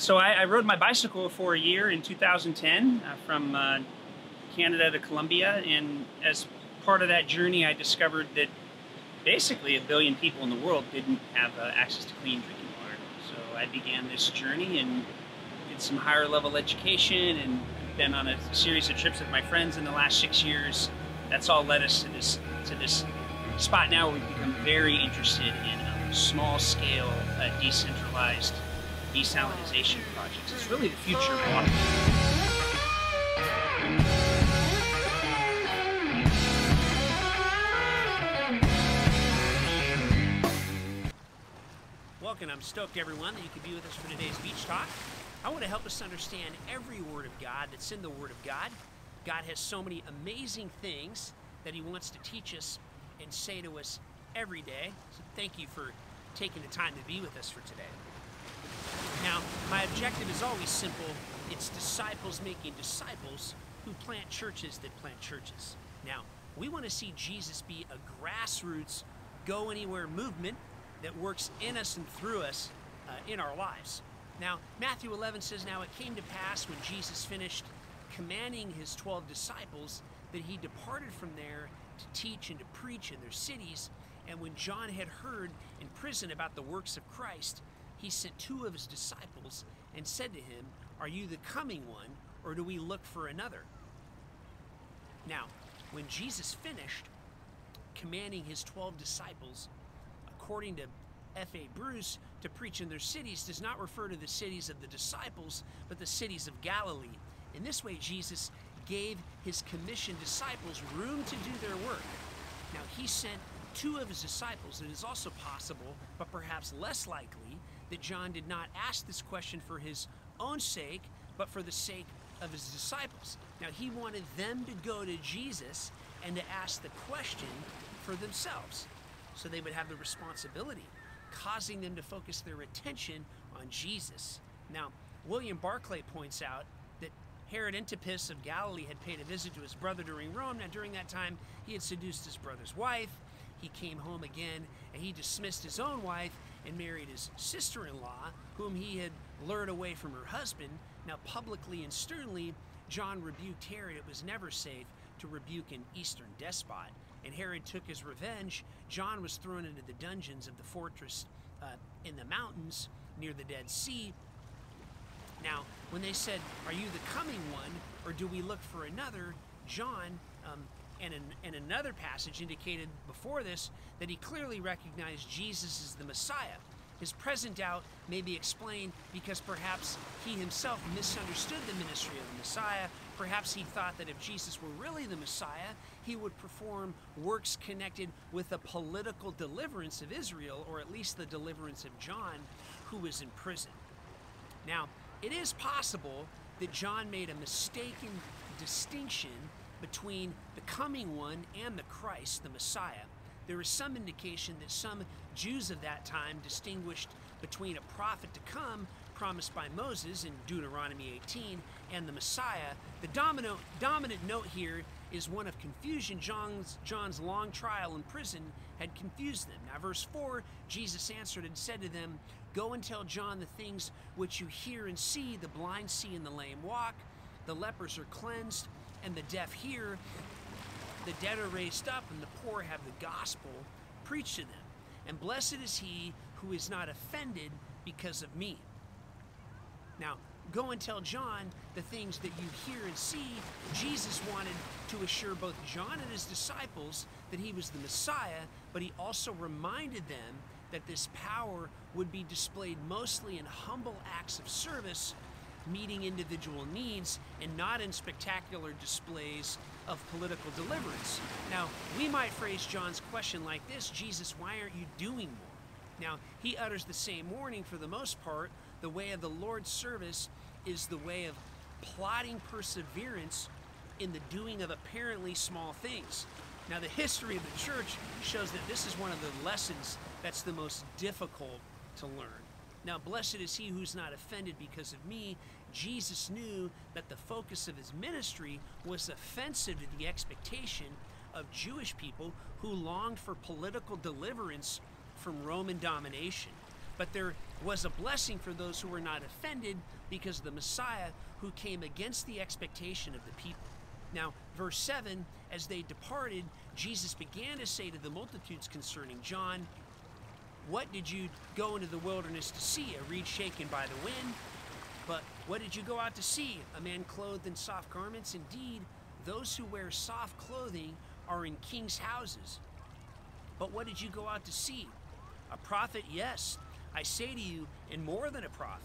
So I, I, rode my bicycle for a year in 2010 uh, from uh, Canada to Colombia, and as part of that journey, I discovered that basically a billion people in the world didn't have uh, access to clean drinking water. So I began this journey and did some higher level education and been on a series of trips with my friends in the last six years. That's all led us to this to this spot now where we've become very interested in small scale, uh, decentralized desalinization projects. It's really the future of water. Welcome, I'm stoked everyone that you could be with us for today's Beach Talk. I want to help us understand every word of God that's in the Word of God. God has so many amazing things that He wants to teach us and say to us every day. So thank you for taking the time to be with us for today. Now, my objective is always simple. It's disciples making disciples who plant churches that plant churches. Now, we want to see Jesus be a grassroots, go anywhere movement that works in us and through us uh, in our lives. Now, Matthew 11 says, Now it came to pass when Jesus finished commanding his 12 disciples that he departed from there to teach and to preach in their cities. And when John had heard in prison about the works of Christ, he sent two of his disciples and said to him, Are you the coming one, or do we look for another? Now, when Jesus finished commanding his 12 disciples, according to F.A. Bruce, to preach in their cities does not refer to the cities of the disciples, but the cities of Galilee. In this way, Jesus gave his commissioned disciples room to do their work. Now, he sent two of his disciples. And It is also possible, but perhaps less likely, that John did not ask this question for his own sake, but for the sake of his disciples. Now, he wanted them to go to Jesus and to ask the question for themselves so they would have the responsibility, causing them to focus their attention on Jesus. Now, William Barclay points out that Herod Antipas of Galilee had paid a visit to his brother during Rome. Now, during that time, he had seduced his brother's wife. He came home again and he dismissed his own wife and married his sister in law, whom he had lured away from her husband. Now, publicly and sternly, John rebuked Herod. It was never safe to rebuke an Eastern despot. And Herod took his revenge. John was thrown into the dungeons of the fortress uh, in the mountains near the Dead Sea. Now, when they said, Are you the coming one, or do we look for another? John um, and, and another passage indicated before this that he clearly recognized Jesus as the Messiah. His present doubt may be explained because perhaps he himself misunderstood the ministry of the Messiah. Perhaps he thought that if Jesus were really the Messiah, he would perform works connected with the political deliverance of Israel, or at least the deliverance of John, who was in prison. Now, it is possible that John made a mistaken distinction between the coming one and the Christ, the Messiah. There is some indication that some Jews of that time distinguished between a prophet to come promised by Moses in Deuteronomy 18 and the Messiah. The dominant, dominant note here is one of confusion. John's, John's long trial in prison had confused them. Now, verse 4 Jesus answered and said to them, Go and tell John the things which you hear and see the blind see and the lame walk, the lepers are cleansed and the deaf hear, the dead are raised up, and the poor have the gospel preached to them. And blessed is he who is not offended because of me. Now, go and tell John the things that you hear and see. Jesus wanted to assure both John and his disciples that he was the Messiah, but he also reminded them that this power would be displayed mostly in humble acts of service meeting individual needs and not in spectacular displays of political deliverance. Now, we might phrase John's question like this Jesus, why aren't you doing more? Now, he utters the same warning for the most part. The way of the Lord's service is the way of plotting perseverance in the doing of apparently small things. Now, the history of the church shows that this is one of the lessons that's the most difficult to learn. Now, blessed is he who's not offended because of me. Jesus knew that the focus of his ministry was offensive to the expectation of Jewish people who longed for political deliverance from Roman domination. But there was a blessing for those who were not offended because of the Messiah who came against the expectation of the people. Now, verse 7 As they departed, Jesus began to say to the multitudes concerning John, What did you go into the wilderness to see? A reed shaken by the wind? But what did you go out to see? A man clothed in soft garments? Indeed, those who wear soft clothing are in king's houses. But what did you go out to see? A prophet? Yes, I say to you, and more than a prophet.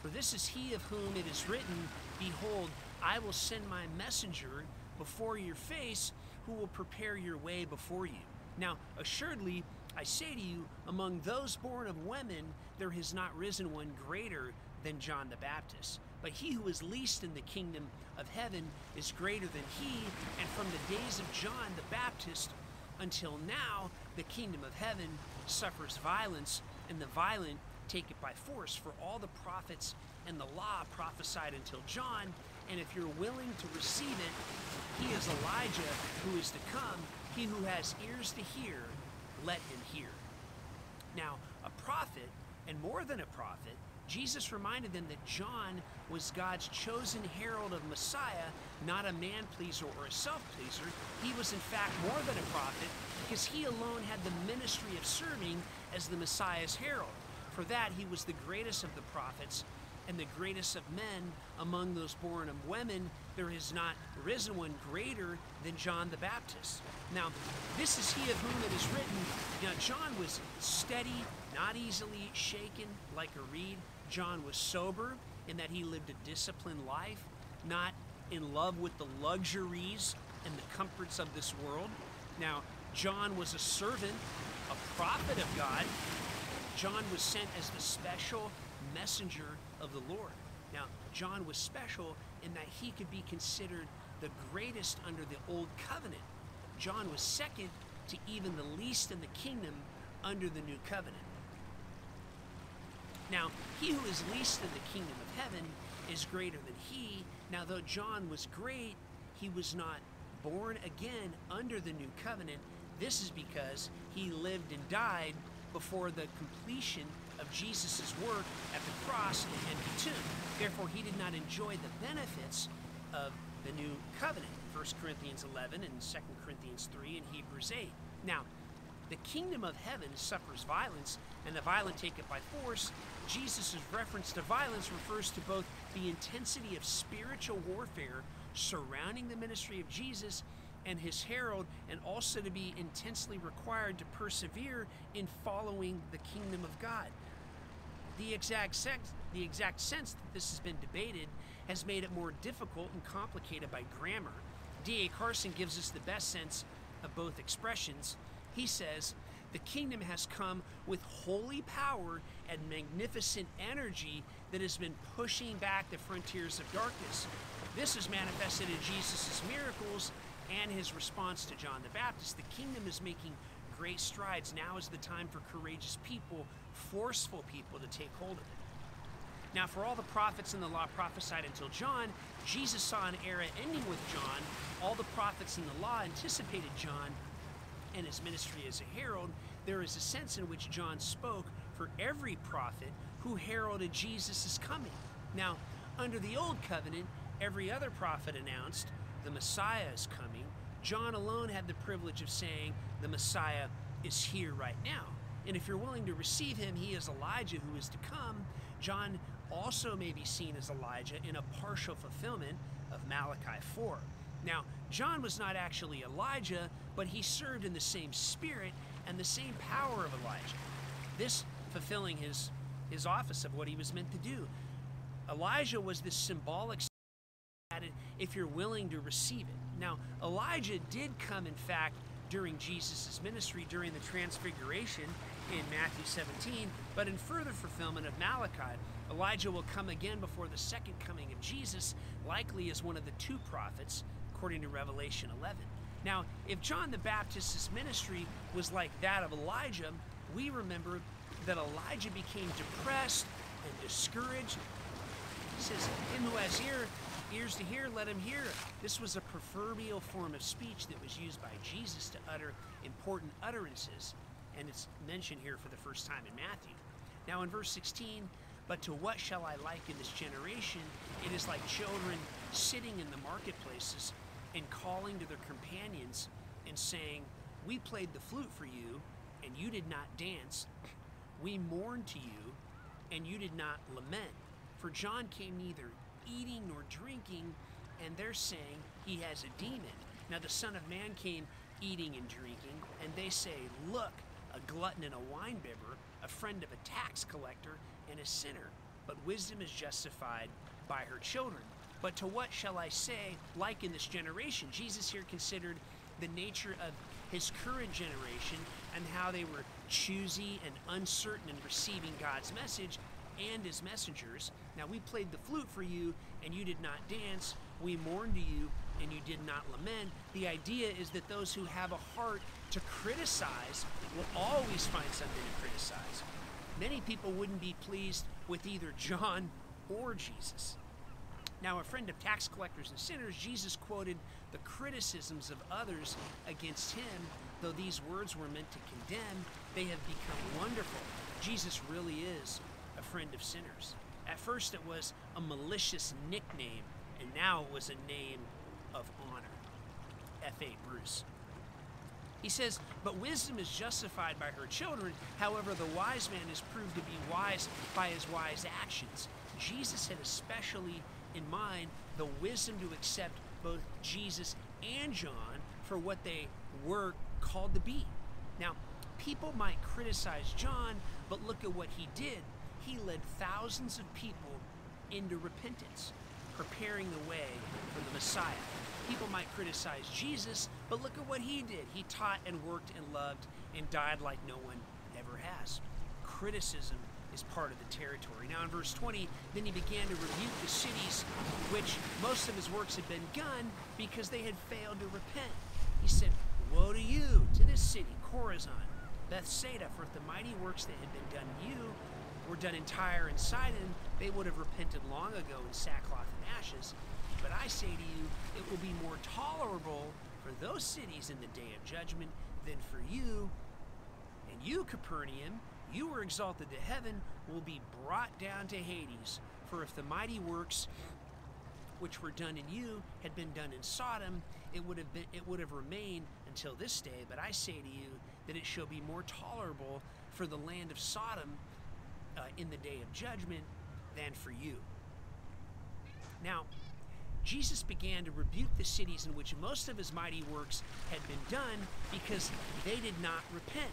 For this is he of whom it is written, Behold, I will send my messenger before your face, who will prepare your way before you. Now, assuredly, I say to you, among those born of women, there has not risen one greater than John the Baptist. But he who is least in the kingdom of heaven is greater than he, and from the days of John the Baptist until now, the kingdom of heaven suffers violence, and the violent take it by force. For all the prophets and the law prophesied until John, and if you're willing to receive it, he is Elijah who is to come. He who has ears to hear, let him hear. Now, a prophet, and more than a prophet, Jesus reminded them that John was God's chosen herald of Messiah, not a man pleaser or a self pleaser. He was, in fact, more than a prophet because he alone had the ministry of serving as the Messiah's herald. For that, he was the greatest of the prophets and the greatest of men among those born of women, there has not risen one greater than John the Baptist. Now, this is he of whom it is written. Now, John was steady, not easily shaken like a reed. John was sober in that he lived a disciplined life, not in love with the luxuries and the comforts of this world. Now, John was a servant, a prophet of God. John was sent as the special messenger of the Lord. Now, John was special in that he could be considered the greatest under the old covenant. John was second to even the least in the kingdom under the new covenant. Now, he who is least in the kingdom of heaven is greater than he. Now, though John was great, he was not born again under the new covenant. This is because he lived and died before the completion of Jesus' work at the cross and tomb. Therefore, he did not enjoy the benefits of the new covenant. 1 Corinthians 11 and 2 Corinthians 3 and Hebrews 8. Now, the kingdom of heaven suffers violence, and the violent take it by force. Jesus' reference to violence refers to both the intensity of spiritual warfare surrounding the ministry of Jesus and his herald, and also to be intensely required to persevere in following the kingdom of God. The exact, sex, the exact sense that this has been debated has made it more difficult and complicated by grammar. D.A. Carson gives us the best sense of both expressions. He says, The kingdom has come with holy power and magnificent energy that has been pushing back the frontiers of darkness. This is manifested in Jesus' miracles and his response to John the Baptist. The kingdom is making great strides. Now is the time for courageous people, forceful people to take hold of it. Now, for all the prophets in the law prophesied until John, Jesus saw an era ending with John. All the prophets in the law anticipated John and his ministry as a herald. There is a sense in which John spoke for every prophet who heralded Jesus' coming. Now, under the Old Covenant, every other prophet announced the Messiah is coming. John alone had the privilege of saying, The Messiah is here right now. And if you're willing to receive him, he is Elijah who is to come. John also may be seen as Elijah in a partial fulfillment of Malachi 4. Now, John was not actually Elijah, but he served in the same spirit and the same power of Elijah. This fulfilling his, his office of what he was meant to do. Elijah was this symbolic if you're willing to receive it. Now, Elijah did come, in fact, during Jesus' ministry, during the Transfiguration in Matthew 17, but in further fulfillment of Malachi, Elijah will come again before the second coming of Jesus, likely as one of the two prophets, according to Revelation 11. Now, if John the Baptist's ministry was like that of Elijah, we remember that Elijah became depressed and discouraged. He says, Him who has ear, ears to hear, let him hear. This was a proverbial form of speech that was used by Jesus to utter important utterances, and it's mentioned here for the first time in Matthew. Now in verse 16, but to what shall I liken this generation? It is like children sitting in the marketplaces and calling to their companions and saying, We played the flute for you, and you did not dance. We mourned to you, and you did not lament. For John came neither eating nor drinking, and they're saying he has a demon. Now the Son of Man came eating and drinking, and they say, Look, a glutton and a winebibber, a friend of a tax collector and a sinner. But wisdom is justified by her children. But to what shall I say, like in this generation? Jesus here considered the nature of his current generation and how they were choosy and uncertain in receiving God's message and his messengers. Now we played the flute for you, and you did not dance. We mourned to you, and you did not lament. The idea is that those who have a heart to criticize will always find something to criticize. Many people wouldn't be pleased with either John or Jesus. Now, a friend of tax collectors and sinners, Jesus quoted the criticisms of others against him. Though these words were meant to condemn, they have become wonderful. Jesus really is a friend of sinners. At first, it was a malicious nickname, and now it was a name of honor. F.A. Bruce. He says, But wisdom is justified by her children. However, the wise man is proved to be wise by his wise actions. Jesus had especially in mind the wisdom to accept both Jesus and John for what they were called to be. Now, people might criticize John, but look at what he did. He led thousands of people into repentance, preparing the way for the Messiah. People might criticize Jesus, but look at what he did. He taught and worked and loved and died like no one ever has. Criticism is part of the territory. Now, in verse 20, then he began to rebuke the cities which most of his works had been done because they had failed to repent. He said, Woe to you, to this city, Chorazin, Bethsaida, for the mighty works that had been done you were done in Tyre and Sidon, they would have repented long ago in sackcloth and ashes. But I say to you, it will be more tolerable for those cities in the day of judgment than for you. And you, Capernaum, you were exalted to heaven, will be brought down to Hades. For if the mighty works which were done in you had been done in Sodom, it would have been it would have remained until this day. But I say to you that it shall be more tolerable for the land of Sodom uh, in the day of judgment than for you. Now, Jesus began to rebuke the cities in which most of his mighty works had been done because they did not repent.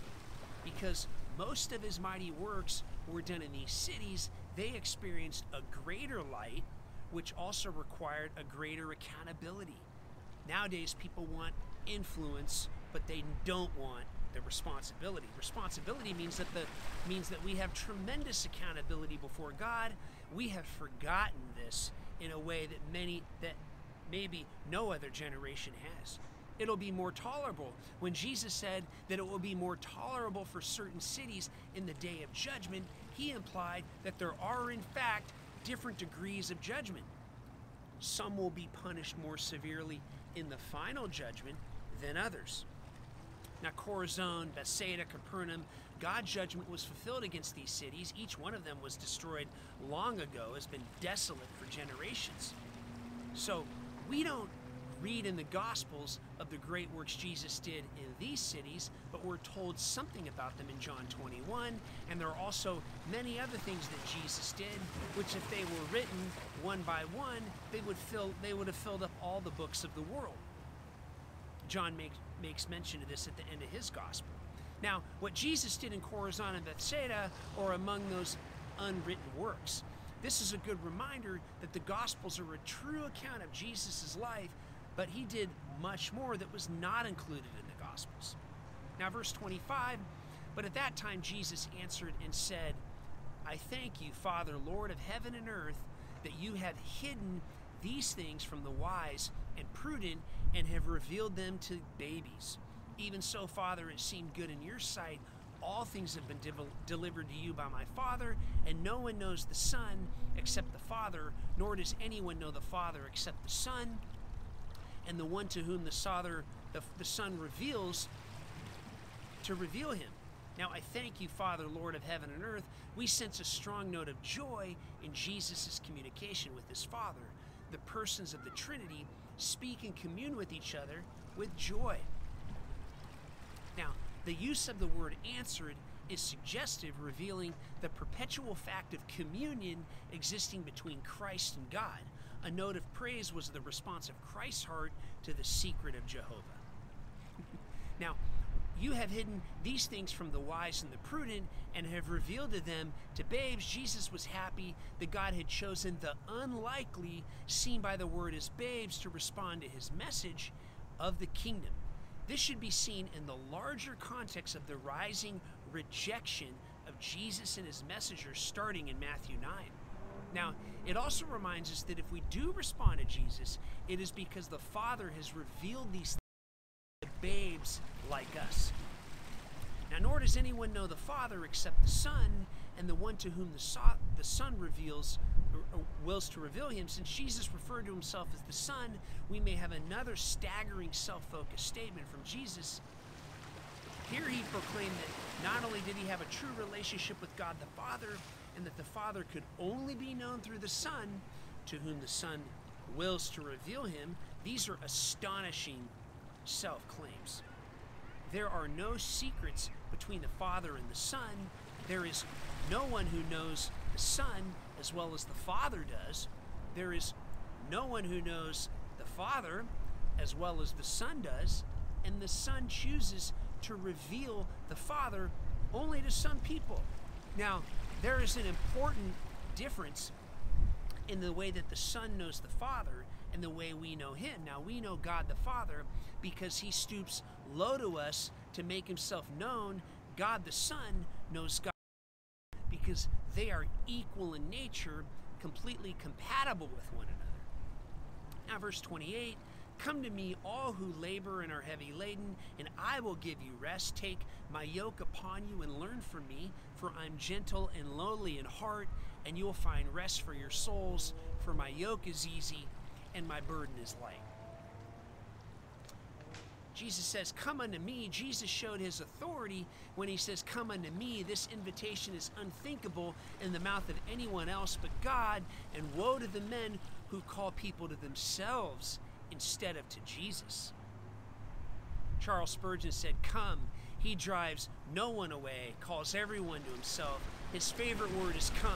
Because most of his mighty works were done in these cities, they experienced a greater light, which also required a greater accountability. Nowadays, people want influence, but they don't want the responsibility. Responsibility means that the means that we have tremendous accountability before God. We have forgotten this in a way that many that maybe no other generation has. It'll be more tolerable. When Jesus said that it will be more tolerable for certain cities in the day of judgment, he implied that there are, in fact, different degrees of judgment. Some will be punished more severely in the final judgment than others. Now, Chorazin, Bethsaida, Capernaum, God's judgment was fulfilled against these cities. Each one of them was destroyed long ago, has been desolate for generations. So, we don't read in the Gospels of the great works Jesus did in these cities, but we're told something about them in John 21, and there are also many other things that Jesus did, which if they were written one by one, they would fill they would have filled up all the books of the world. John makes makes mention of this at the end of his gospel. Now, what Jesus did in Chorazin and Bethsaida are among those unwritten works. This is a good reminder that the Gospels are a true account of Jesus' life, but he did much more that was not included in the Gospels. Now, verse 25 But at that time Jesus answered and said, I thank you, Father, Lord of heaven and earth, that you have hidden these things from the wise and prudent and have revealed them to babies. Even so, Father, it seemed good in your sight. All things have been de- delivered to you by my Father, and no one knows the Son except the Father, nor does anyone know the Father except the Son, and the one to whom the Father, the, the Son reveals to reveal him. Now, I thank you, Father, Lord of heaven and earth. We sense a strong note of joy in Jesus' communication with his Father. The persons of the Trinity speak and commune with each other with joy. Now, the use of the word answered is suggestive, revealing the perpetual fact of communion existing between Christ and God. A note of praise was the response of Christ's heart to the secret of Jehovah. now, you have hidden these things from the wise and the prudent and have revealed to them to babes. Jesus was happy that God had chosen the unlikely, seen by the word as babes, to respond to his message of the kingdom. This should be seen in the larger context of the rising rejection of Jesus and his messengers starting in Matthew 9. Now, it also reminds us that if we do respond to Jesus, it is because the Father has revealed these babes like us. Now, nor does anyone know the Father except the Son, and the one to whom the, so- the Son reveals uh, wills to reveal him. Since Jesus referred to himself as the Son, we may have another staggering self-focused statement from Jesus. Here he proclaimed that not only did he have a true relationship with God the Father, and that the Father could only be known through the Son, to whom the Son wills to reveal him, these are astonishing self claims. There are no secrets between the Father and the Son. There is no one who knows the Son as well as the Father does. There is no one who knows the Father as well as the Son does. And the Son chooses to reveal the Father only to some people. Now, there is an important difference in the way that the Son knows the Father and the way we know Him. Now, we know God the Father because He stoops low to us to make Himself known. God the Son knows God because they are equal in nature, completely compatible with one another. Now, verse 28 Come to me, all who labor and are heavy laden, and I will give you rest. Take my yoke upon you and learn from me, for I'm gentle and lowly in heart, and you will find rest for your souls. For my yoke is easy and my burden is light. Jesus says, Come unto me. Jesus showed his authority when he says, Come unto me. This invitation is unthinkable in the mouth of anyone else but God, and woe to the men who call people to themselves instead of to Jesus. Charles Spurgeon said, Come. He drives no one away, calls everyone to himself. His favorite word is come.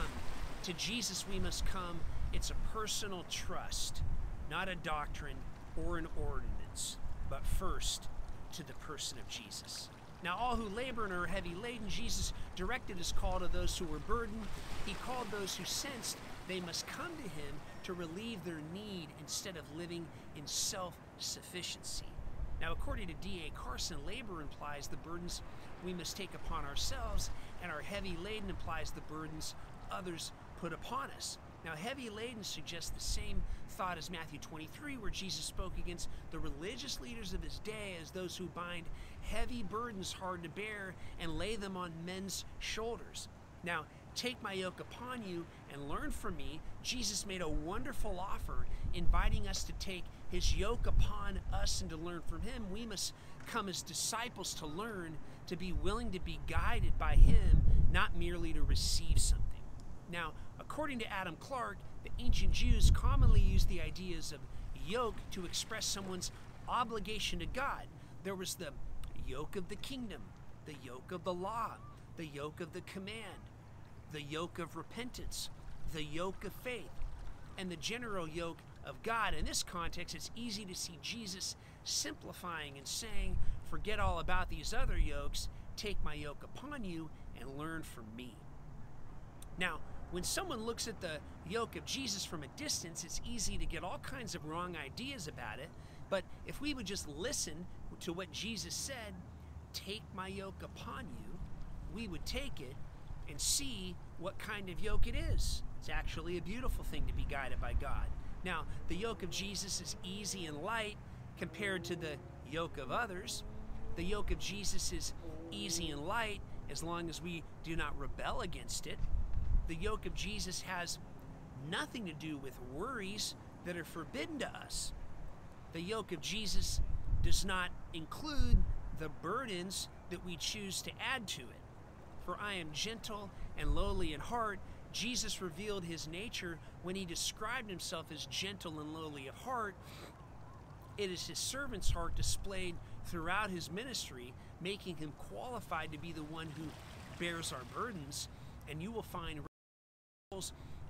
To Jesus we must come. It's a personal trust, not a doctrine or an ordinance, but first to the person of Jesus. Now, all who labor and are heavy laden, Jesus directed his call to those who were burdened. He called those who sensed they must come to him to relieve their need instead of living in self sufficiency. Now, according to D.A. Carson, labor implies the burdens we must take upon ourselves, and our heavy laden implies the burdens others put upon us. Now, heavy laden suggests the same thought as Matthew 23, where Jesus spoke against the religious leaders of his day as those who bind heavy burdens hard to bear and lay them on men's shoulders. Now, take my yoke upon you and learn from me. Jesus made a wonderful offer, inviting us to take his yoke upon us and to learn from him. We must come as disciples to learn, to be willing to be guided by him, not merely to receive something. Now, according to Adam Clarke, the ancient Jews commonly used the ideas of yoke to express someone's obligation to God. There was the yoke of the kingdom, the yoke of the law, the yoke of the command, the yoke of repentance, the yoke of faith, and the general yoke of God. In this context, it's easy to see Jesus simplifying and saying, Forget all about these other yokes, take my yoke upon you and learn from me. Now, when someone looks at the yoke of Jesus from a distance, it's easy to get all kinds of wrong ideas about it. But if we would just listen to what Jesus said, take my yoke upon you, we would take it and see what kind of yoke it is. It's actually a beautiful thing to be guided by God. Now, the yoke of Jesus is easy and light compared to the yoke of others. The yoke of Jesus is easy and light as long as we do not rebel against it. The yoke of Jesus has nothing to do with worries that are forbidden to us. The yoke of Jesus does not include the burdens that we choose to add to it. For I am gentle and lowly in heart. Jesus revealed his nature when he described himself as gentle and lowly of heart. It is his servant's heart displayed throughout his ministry, making him qualified to be the one who bears our burdens. And you will find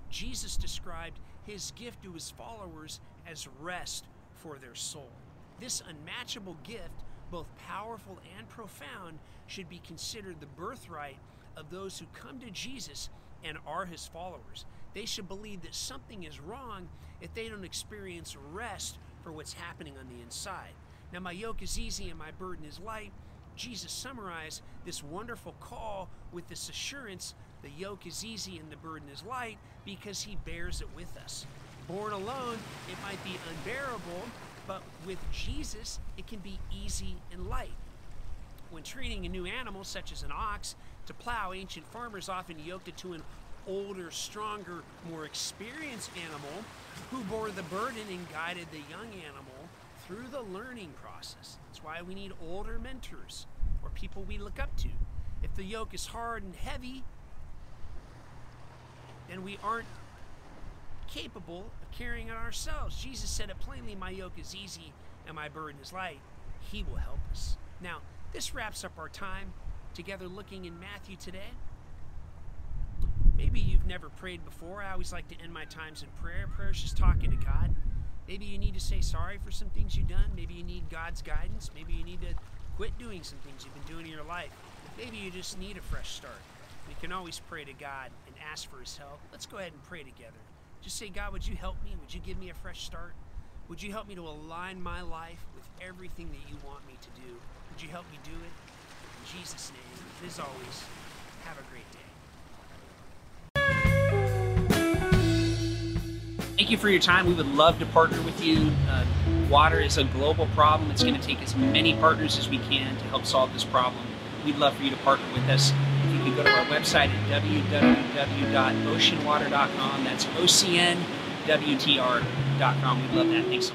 Jesus described his gift to his followers as rest for their soul. This unmatchable gift, both powerful and profound, should be considered the birthright of those who come to Jesus and are his followers. They should believe that something is wrong if they don't experience rest for what's happening on the inside. Now, my yoke is easy and my burden is light. Jesus summarized this wonderful call with this assurance the yoke is easy and the burden is light because he bears it with us. Born alone, it might be unbearable, but with Jesus, it can be easy and light. When treating a new animal, such as an ox, to plow, ancient farmers often yoked it to an older, stronger, more experienced animal who bore the burden and guided the young animal through the learning process. That's why we need older mentors or people we look up to. If the yoke is hard and heavy, then we aren't capable of carrying it ourselves. Jesus said it plainly My yoke is easy and my burden is light. He will help us. Now, this wraps up our time together looking in Matthew today. Maybe you've never prayed before. I always like to end my times in prayer. Prayer is just talking to God. Maybe you need to say sorry for some things you've done. Maybe you need God's guidance. Maybe you need to quit doing some things you've been doing in your life. Maybe you just need a fresh start. We can always pray to God and ask for His help. Let's go ahead and pray together. Just say, God, would you help me? Would you give me a fresh start? Would you help me to align my life with everything that you want me to do? Would you help me do it? In Jesus' name. As always, have a great day. Thank you for your time. We would love to partner with you. Uh, water is a global problem. It's going to take as many partners as we can to help solve this problem. We'd love for you to partner with us. You could go to our website at www.oceanwater.com. That's O C N W T R.com. We'd love that. Thanks.